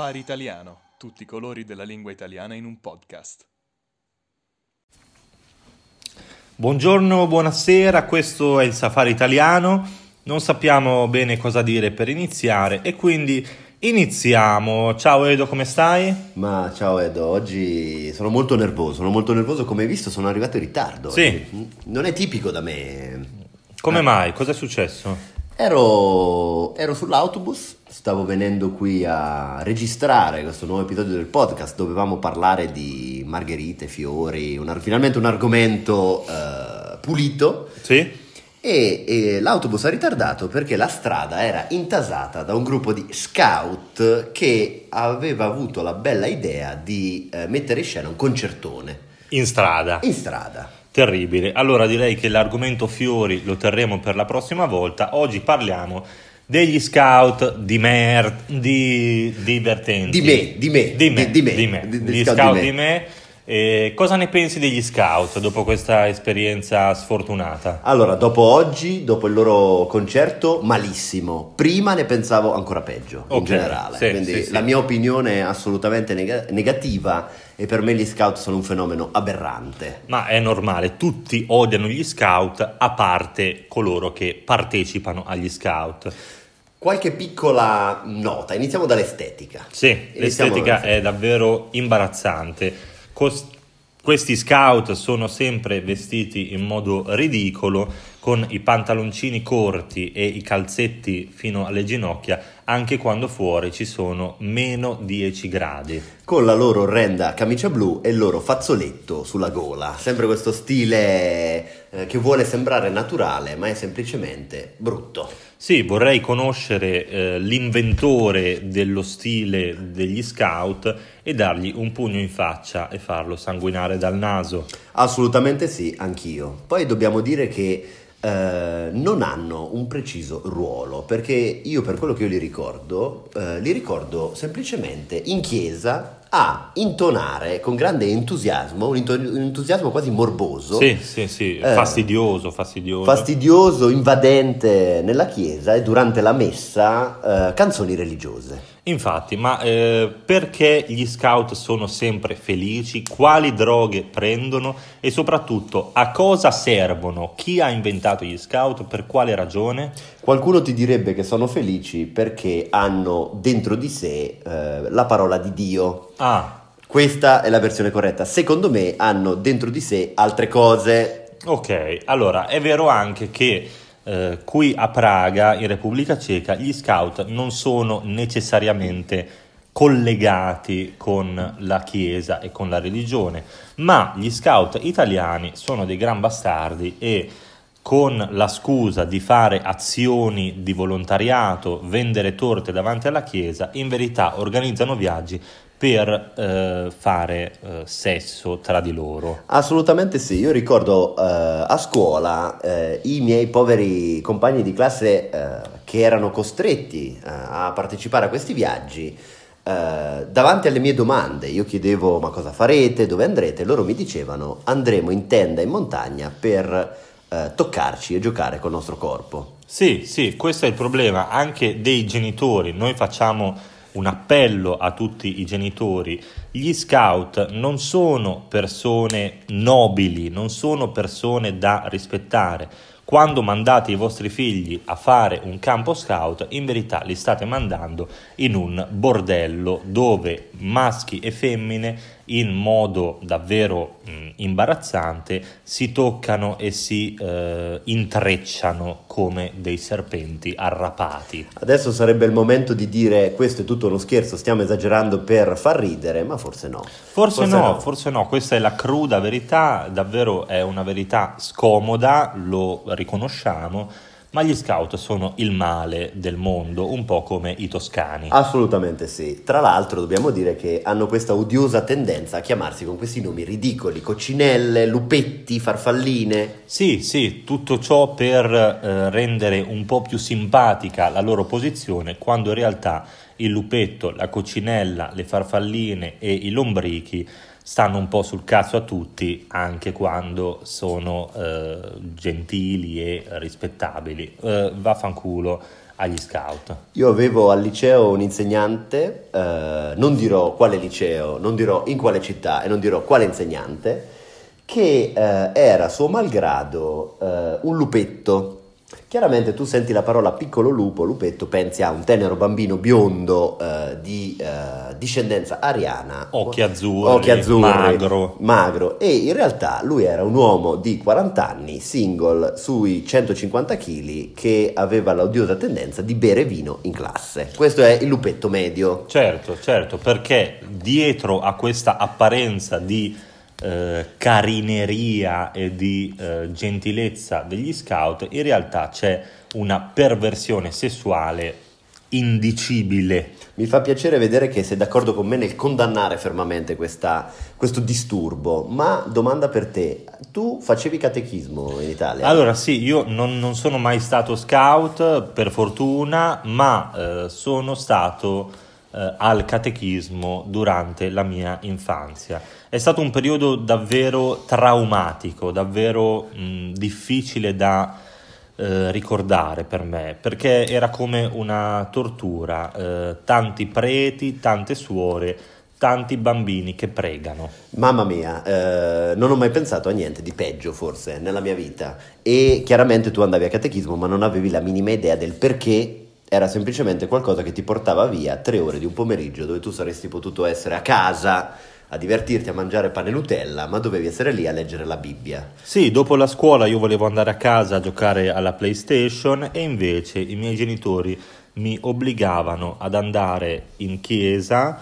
Safari Italiano, tutti i colori della lingua italiana in un podcast. Buongiorno, buonasera, questo è il Safari Italiano. Non sappiamo bene cosa dire per iniziare e quindi iniziamo. Ciao Edo, come stai? Ma ciao Edo, oggi sono molto nervoso, sono molto nervoso, come hai visto sono arrivato in ritardo. Sì. oggi. Non è tipico da me. Come Ah. mai? Cosa è successo? Ero, ero sull'autobus, stavo venendo qui a registrare questo nuovo episodio del podcast, dovevamo parlare di margherite, fiori, un finalmente un argomento eh, pulito Sì? e, e l'autobus ha ritardato perché la strada era intasata da un gruppo di scout che aveva avuto la bella idea di eh, mettere in scena un concertone In strada. in strada. Terribile. Allora direi che l'argomento fiori lo terremo per la prossima volta. Oggi parliamo degli scout di mer di divertenti. Di me, di me, Di me, di- me, di me. di- di Gli scout di di me. E cosa ne pensi degli scout dopo questa esperienza sfortunata? Allora, dopo oggi, dopo il loro concerto, malissimo. Prima ne pensavo ancora peggio, in Ok, generale. sì, Quindi sì, sì. la mia opinione è assolutamente nega- negativa e per me gli scout sono un fenomeno aberrante. Ma è normale, tutti odiano gli scout a parte coloro che partecipano agli scout. Qualche piccola nota, iniziamo dall'estetica. Sì, Iniziamo l'estetica dall'estetica. è davvero imbarazzante. Cos- questi scout sono sempre vestiti in modo ridicolo, con i pantaloncini corti e i calzetti fino alle ginocchia, anche quando fuori ci sono meno 10 gradi. Con la loro orrenda camicia blu e il loro fazzoletto sulla gola. Sempre questo stile eh, che vuole sembrare naturale, ma è semplicemente brutto. Sì, vorrei conoscere eh, l'inventore dello stile degli scout e dargli un pugno in faccia e farlo sanguinare dal naso. Assolutamente sì, anch'io. Poi dobbiamo dire che eh, non hanno un preciso ruolo, perché io per quello che io li ricordo, eh, li ricordo semplicemente in chiesa a intonare con grande entusiasmo, un, entusiasmo quasi morboso, Sì, sì, sì, Eh, fastidioso, fastidioso. fastidioso, invadente nella chiesa e durante la messa eh, canzoni religiose. Infatti, ma eh, perché gli scout sono sempre felici? Quali droghe prendono? E soprattutto a cosa servono? Chi ha inventato gli scout? Per quale ragione? Qualcuno ti direbbe che sono felici perché hanno dentro di sé eh, la parola di Dio. Ah, Questa è la versione corretta. Secondo me hanno dentro di sé altre cose. ok. Allora, è vero anche che eh, qui a Praga, in Repubblica Ceca, gli scout non sono necessariamente collegati con la Chiesa e con la religione, ma gli scout italiani sono dei gran bastardi e con la scusa di fare azioni di volontariato, vendere torte davanti alla Chiesa, in verità organizzano viaggi per eh, fare eh, sesso tra di loro. Assolutamente sì. Io ricordo eh, a scuola eh, i miei poveri compagni di classe eh, che erano costretti eh, a partecipare a questi viaggi. davanti alle mie domande, io chiedevo ma cosa farete, dove andrete? Loro mi dicevano andremo in tenda in montagna per toccarci e giocare col nostro corpo. Sì, sì, questo è il problema anche dei genitori. Noi facciamo un appello a tutti i genitori. Gli scout non sono persone nobili, non sono persone da rispettare. Quando mandate i vostri figli a fare un campo scout, in verità li state mandando in un bordello dove maschi e femmine in modo davvero mh, imbarazzante si toccano e si eh, intrecciano come dei serpenti arrapati. Adesso sarebbe il momento di dire questo è tutto uno scherzo, stiamo esagerando per far ridere, ma forse no. Forse, Forse no, no. forse no, questa è la cruda verità, davvero è una verità scomoda, lo riconosciamo, ma gli scout sono il male del mondo, un po' come i toscani. Assolutamente sì. Tra l'altro dobbiamo dire che hanno questa odiosa tendenza a chiamarsi con questi nomi ridicoli, coccinelle, lupetti, farfalline. Sì, sì, tutto ciò per eh, rendere un po' più simpatica la loro posizione, quando in realtà il lupetto, la coccinella, le farfalline e i lombrichi stanno un po' sul cazzo a tutti, anche quando sono eh, gentili e rispettabili. Eh, vaffanculo agli scout. Io avevo al liceo un insegnante, eh, non dirò quale liceo, non dirò in quale città e non dirò quale insegnante, che eh, era suo malgrado eh, un lupetto. Chiaramente tu senti la parola piccolo lupo, lupetto, pensi a un tenero bambino biondo eh, di eh, discendenza ariana. Occhi azzurri, occhi azzurri, magro. magro. E in realtà lui era un uomo di 40 anni, single, sui 150 kg, che aveva l'odiosa tendenza di bere vino in classe. Questo è il lupetto medio. Certo, certo, perché dietro a questa apparenza di eh, carineria e di eh, gentilezza degli scout, in realtà c'è una perversione sessuale indicibile. Mi fa piacere vedere che sei d'accordo con me nel condannare fermamente questa, questo disturbo, ma domanda per te, tu facevi catechismo in Italia? Allora sì, io non, non sono mai stato scout, per fortuna, ma eh, sono stato eh, al catechismo durante la mia infanzia. È stato un periodo davvero traumatico, davvero mh, difficile da eh, ricordare per me, perché era come una tortura, eh, tanti preti, tante suore, tanti bambini che pregano. Mamma mia, eh, non ho mai pensato a niente di peggio forse nella mia vita e chiaramente tu andavi a catechismo ma non avevi la minima idea del perché era semplicemente qualcosa che ti portava via tre ore di un pomeriggio dove tu saresti potuto essere a casa a divertirti a mangiare pane e Nutella, ma dovevi essere lì a leggere la Bibbia. Sì, dopo la scuola io volevo andare a casa a giocare alla PlayStation e invece i miei genitori mi obbligavano ad andare in chiesa,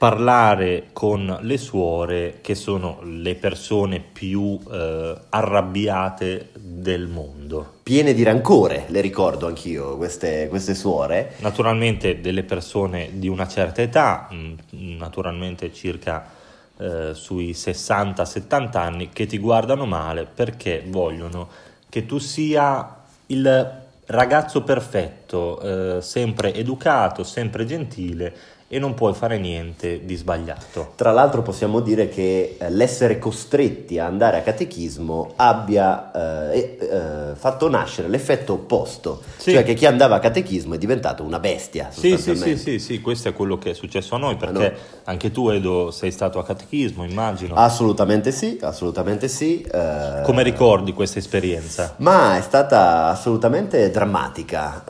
parlare con le suore che sono le persone più eh, arrabbiate del mondo. Piene di rancore, le ricordo anch'io, queste, queste suore. Naturalmente delle persone di una certa età, mh, naturalmente circa eh, sui 60-70 anni che ti guardano male perché vogliono che tu sia il ragazzo perfetto, eh, sempre educato, sempre gentile e non puoi fare niente di sbagliato. Tra l'altro possiamo dire che eh, l'essere costretti a andare a catechismo abbia eh, eh, fatto nascere l'effetto opposto, sì. cioè che chi andava a catechismo è diventato una bestia. Sì, sì, sì, sì, sì, questo è quello che è successo a noi, perché no. anche tu Edo sei stato a catechismo, immagino. Assolutamente sì, assolutamente sì. Eh. Come ricordi questa esperienza? Ma è stata assolutamente drammatica.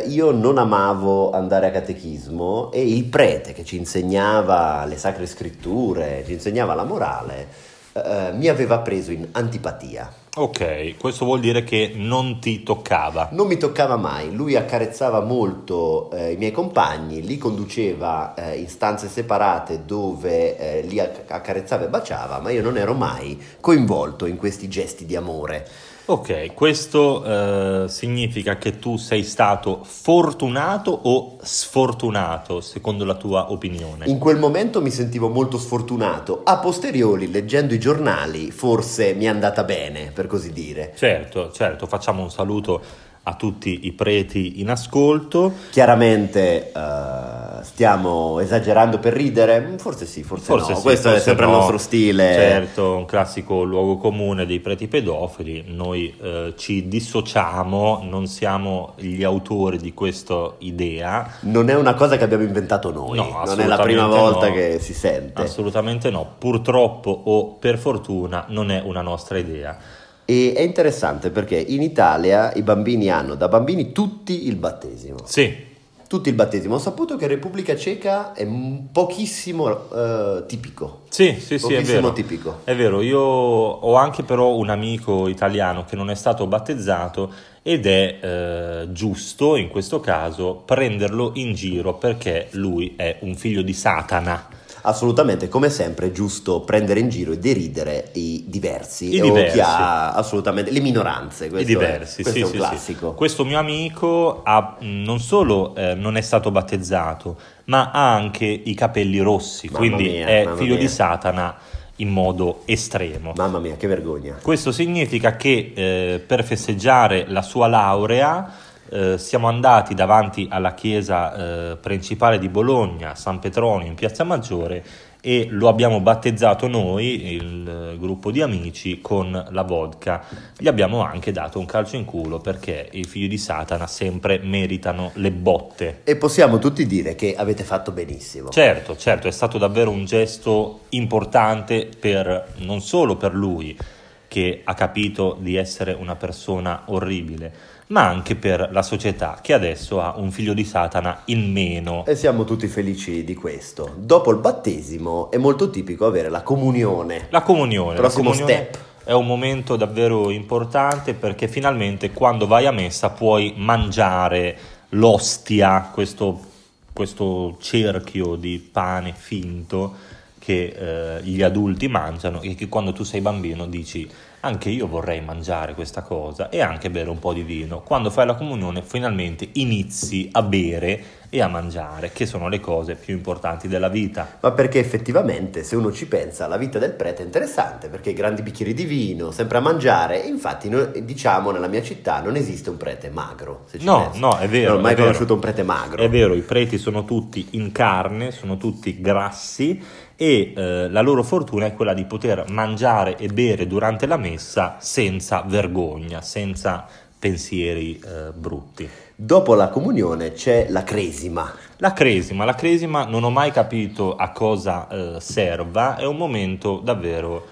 Eh, io non amavo andare a catechismo e il prete che ci insegnava le sacre scritture, ci insegnava la morale, eh, mi aveva preso in antipatia. Ok, questo vuol dire che non ti toccava. Non mi toccava mai, lui accarezzava molto eh, i miei compagni, li conduceva eh, in stanze separate dove eh, li accarezzava e baciava, ma io non ero mai coinvolto in questi gesti di amore. Ok, questo eh, significa che tu sei stato fortunato o sfortunato, secondo la tua opinione? In quel momento mi sentivo molto sfortunato. A posteriori, leggendo i giornali, forse mi è andata bene, per così dire. Certo, certo, facciamo un saluto a tutti i preti in ascolto. Chiaramente uh, stiamo esagerando per ridere? Forse sì, forse, forse no. Sì, Questo forse è sempre no. il nostro stile. Certo, un classico luogo comune dei preti pedofili. Noi uh, ci dissociamo, non siamo gli autori di questa idea. Non è una cosa che abbiamo inventato noi, no, non è la prima volta no. che si sente. Assolutamente no. Purtroppo o per fortuna non è una nostra idea. E è interessante perché in Italia i bambini hanno da bambini tutti il battesimo. Sì. Tutti il battesimo. Ho saputo che in Repubblica Ceca è pochissimo uh, tipico. Sì, sì, sì, è vero. tipico. È vero, io ho anche però un amico italiano che non è stato battezzato ed è eh, giusto in questo caso prenderlo in giro perché lui è un figlio di Satana assolutamente, come sempre, è giusto prendere in giro e deridere i diversi, I diversi. chi ha assolutamente le minoranze. Questo I diversi, è, questo sì, è un sì, classico. Sì. Questo mio amico ha, non solo eh, non è stato battezzato, ma ha anche i capelli rossi, mamma quindi mia, è figlio mia. di Satana in modo estremo. Mamma mia, che vergogna. Questo significa che eh, per festeggiare la sua laurea eh, siamo andati davanti alla chiesa eh, principale di Bologna, San Petronio, in Piazza Maggiore, e lo abbiamo battezzato noi, il gruppo di amici, con la vodka. Gli abbiamo anche dato un calcio in culo perché i figli di Satana sempre meritano le botte. E possiamo tutti dire che avete fatto benissimo. Certo, certo, è stato davvero un gesto importante per, non solo per lui, che ha capito di essere una persona orribile, ma anche per la società che adesso ha un figlio di Satana in meno. E siamo tutti felici di questo. Dopo il battesimo è molto tipico avere la comunione. La comunione, Prossimo la comunione step. è un momento davvero importante perché finalmente quando vai a messa puoi mangiare l'ostia, questo, questo cerchio di pane finto che eh, gli adulti mangiano e che quando tu sei bambino dici anche io vorrei mangiare questa cosa e anche bere un po' di vino. Quando fai la comunione finalmente inizi a bere e a mangiare, che sono le cose più importanti della vita. Ma perché effettivamente, se uno ci pensa, la vita del prete è interessante, perché grandi bicchieri di vino, sempre a mangiare, e infatti noi, diciamo nella mia città non esiste un prete magro. No, pensi. no, è vero, Non ho mai conosciuto un prete magro. È vero, i preti sono tutti in carne, sono tutti grassi e eh, la loro fortuna è quella di poter mangiare e bere durante la messa senza vergogna, senza pensieri eh, brutti. Dopo la comunione c'è la cresima. La cresima, la cresima non ho mai capito a cosa eh, serva, è un momento davvero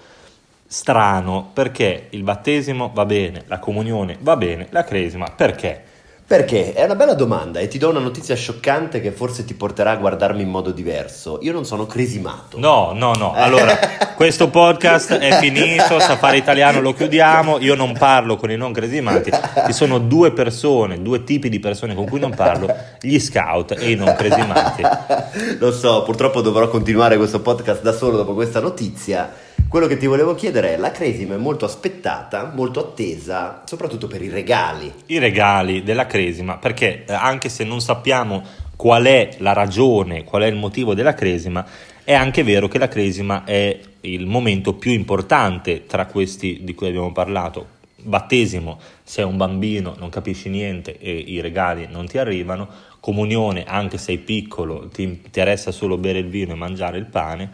strano perché il battesimo va bene, la comunione va bene, la cresima perché? Perché? È una bella domanda e ti do una notizia scioccante che forse ti porterà a guardarmi in modo diverso. Io non sono cresimato. No, no, no. Allora, questo podcast è finito, Safari Italiano lo chiudiamo, io non parlo con i non cresimati, ci sono due persone, due tipi di persone con cui non parlo, gli scout e i non cresimati. Lo so, purtroppo dovrò continuare questo podcast da solo dopo questa notizia. Quello che ti volevo chiedere è, la cresima è molto aspettata, molto attesa, soprattutto per i regali. I regali della cresima, perché eh, anche se non sappiamo qual è la ragione, qual è il motivo della cresima, è anche vero che la cresima è il momento più importante tra questi di cui abbiamo parlato. Battesimo, sei un bambino, non capisci niente e i regali non ti arrivano. Comunione, anche se sei piccolo, ti interessa solo bere il vino e mangiare il pane.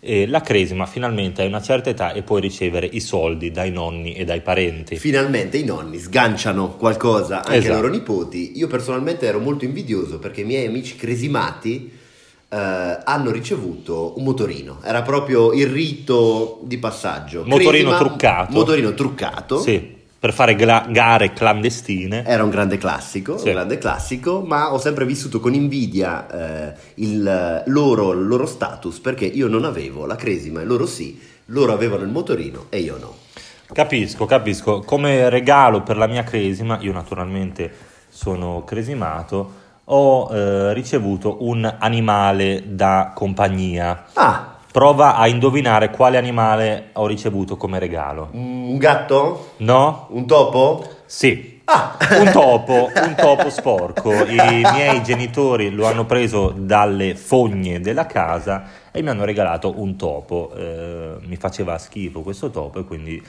E la cresima finalmente hai una certa età e puoi ricevere i soldi dai nonni e dai parenti. Finalmente i nonni sganciano qualcosa anche ai Esatto. loro nipoti. Io personalmente ero molto invidioso perché i miei amici cresimati eh, hanno ricevuto un motorino. Era proprio il rito di passaggio. Motorino Cresima, truccato. Motorino truccato. Sì, per fare gla- gare clandestine. Era un grande classico, Sì. un grande classico, ma ho sempre vissuto con invidia eh, il loro, il loro status perché io non avevo la cresima e loro sì, loro avevano il motorino e io no. Capisco, capisco. Come regalo per la mia cresima, io naturalmente sono cresimato, ho eh, ricevuto un animale da compagnia. Ah, Prova a indovinare quale animale ho ricevuto come regalo. un gatto? No? Un topo? Sì. Ah, Un topo, un topo sporco. I miei genitori lo hanno preso dalle fogne della casa e mi hanno regalato un topo. Eh, mi faceva schifo questo topo e quindi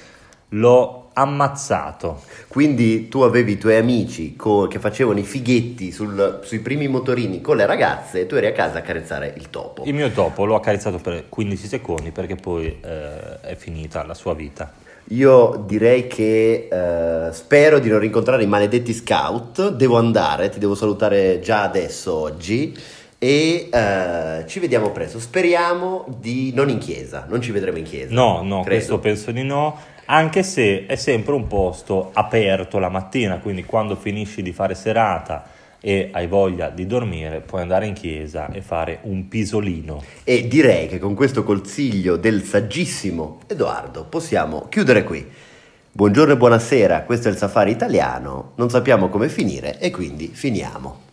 l'ho ammazzato. Quindi tu avevi i tuoi amici co- che facevano i fighetti sul- sui primi motorini con le ragazze e tu eri a casa a carezzare il topo. Il mio topo l'ho accarezzato per 15 secondi perché poi eh, è finita la sua vita. Io direi che eh, spero di non rincontrare i maledetti scout, devo andare, ti devo salutare già adesso oggi e eh, ci vediamo presto. Speriamo di non in chiesa, non ci vedremo in chiesa. No, no, credo. questo penso di no, anche se è sempre un posto aperto la mattina, quindi quando finisci di fare serata e hai voglia di dormire, puoi andare in chiesa e fare un pisolino. E direi che con questo consiglio del saggissimo Edoardo possiamo chiudere qui. Buongiorno e buonasera, questo è il Safari Italiano, non sappiamo come finire e quindi finiamo.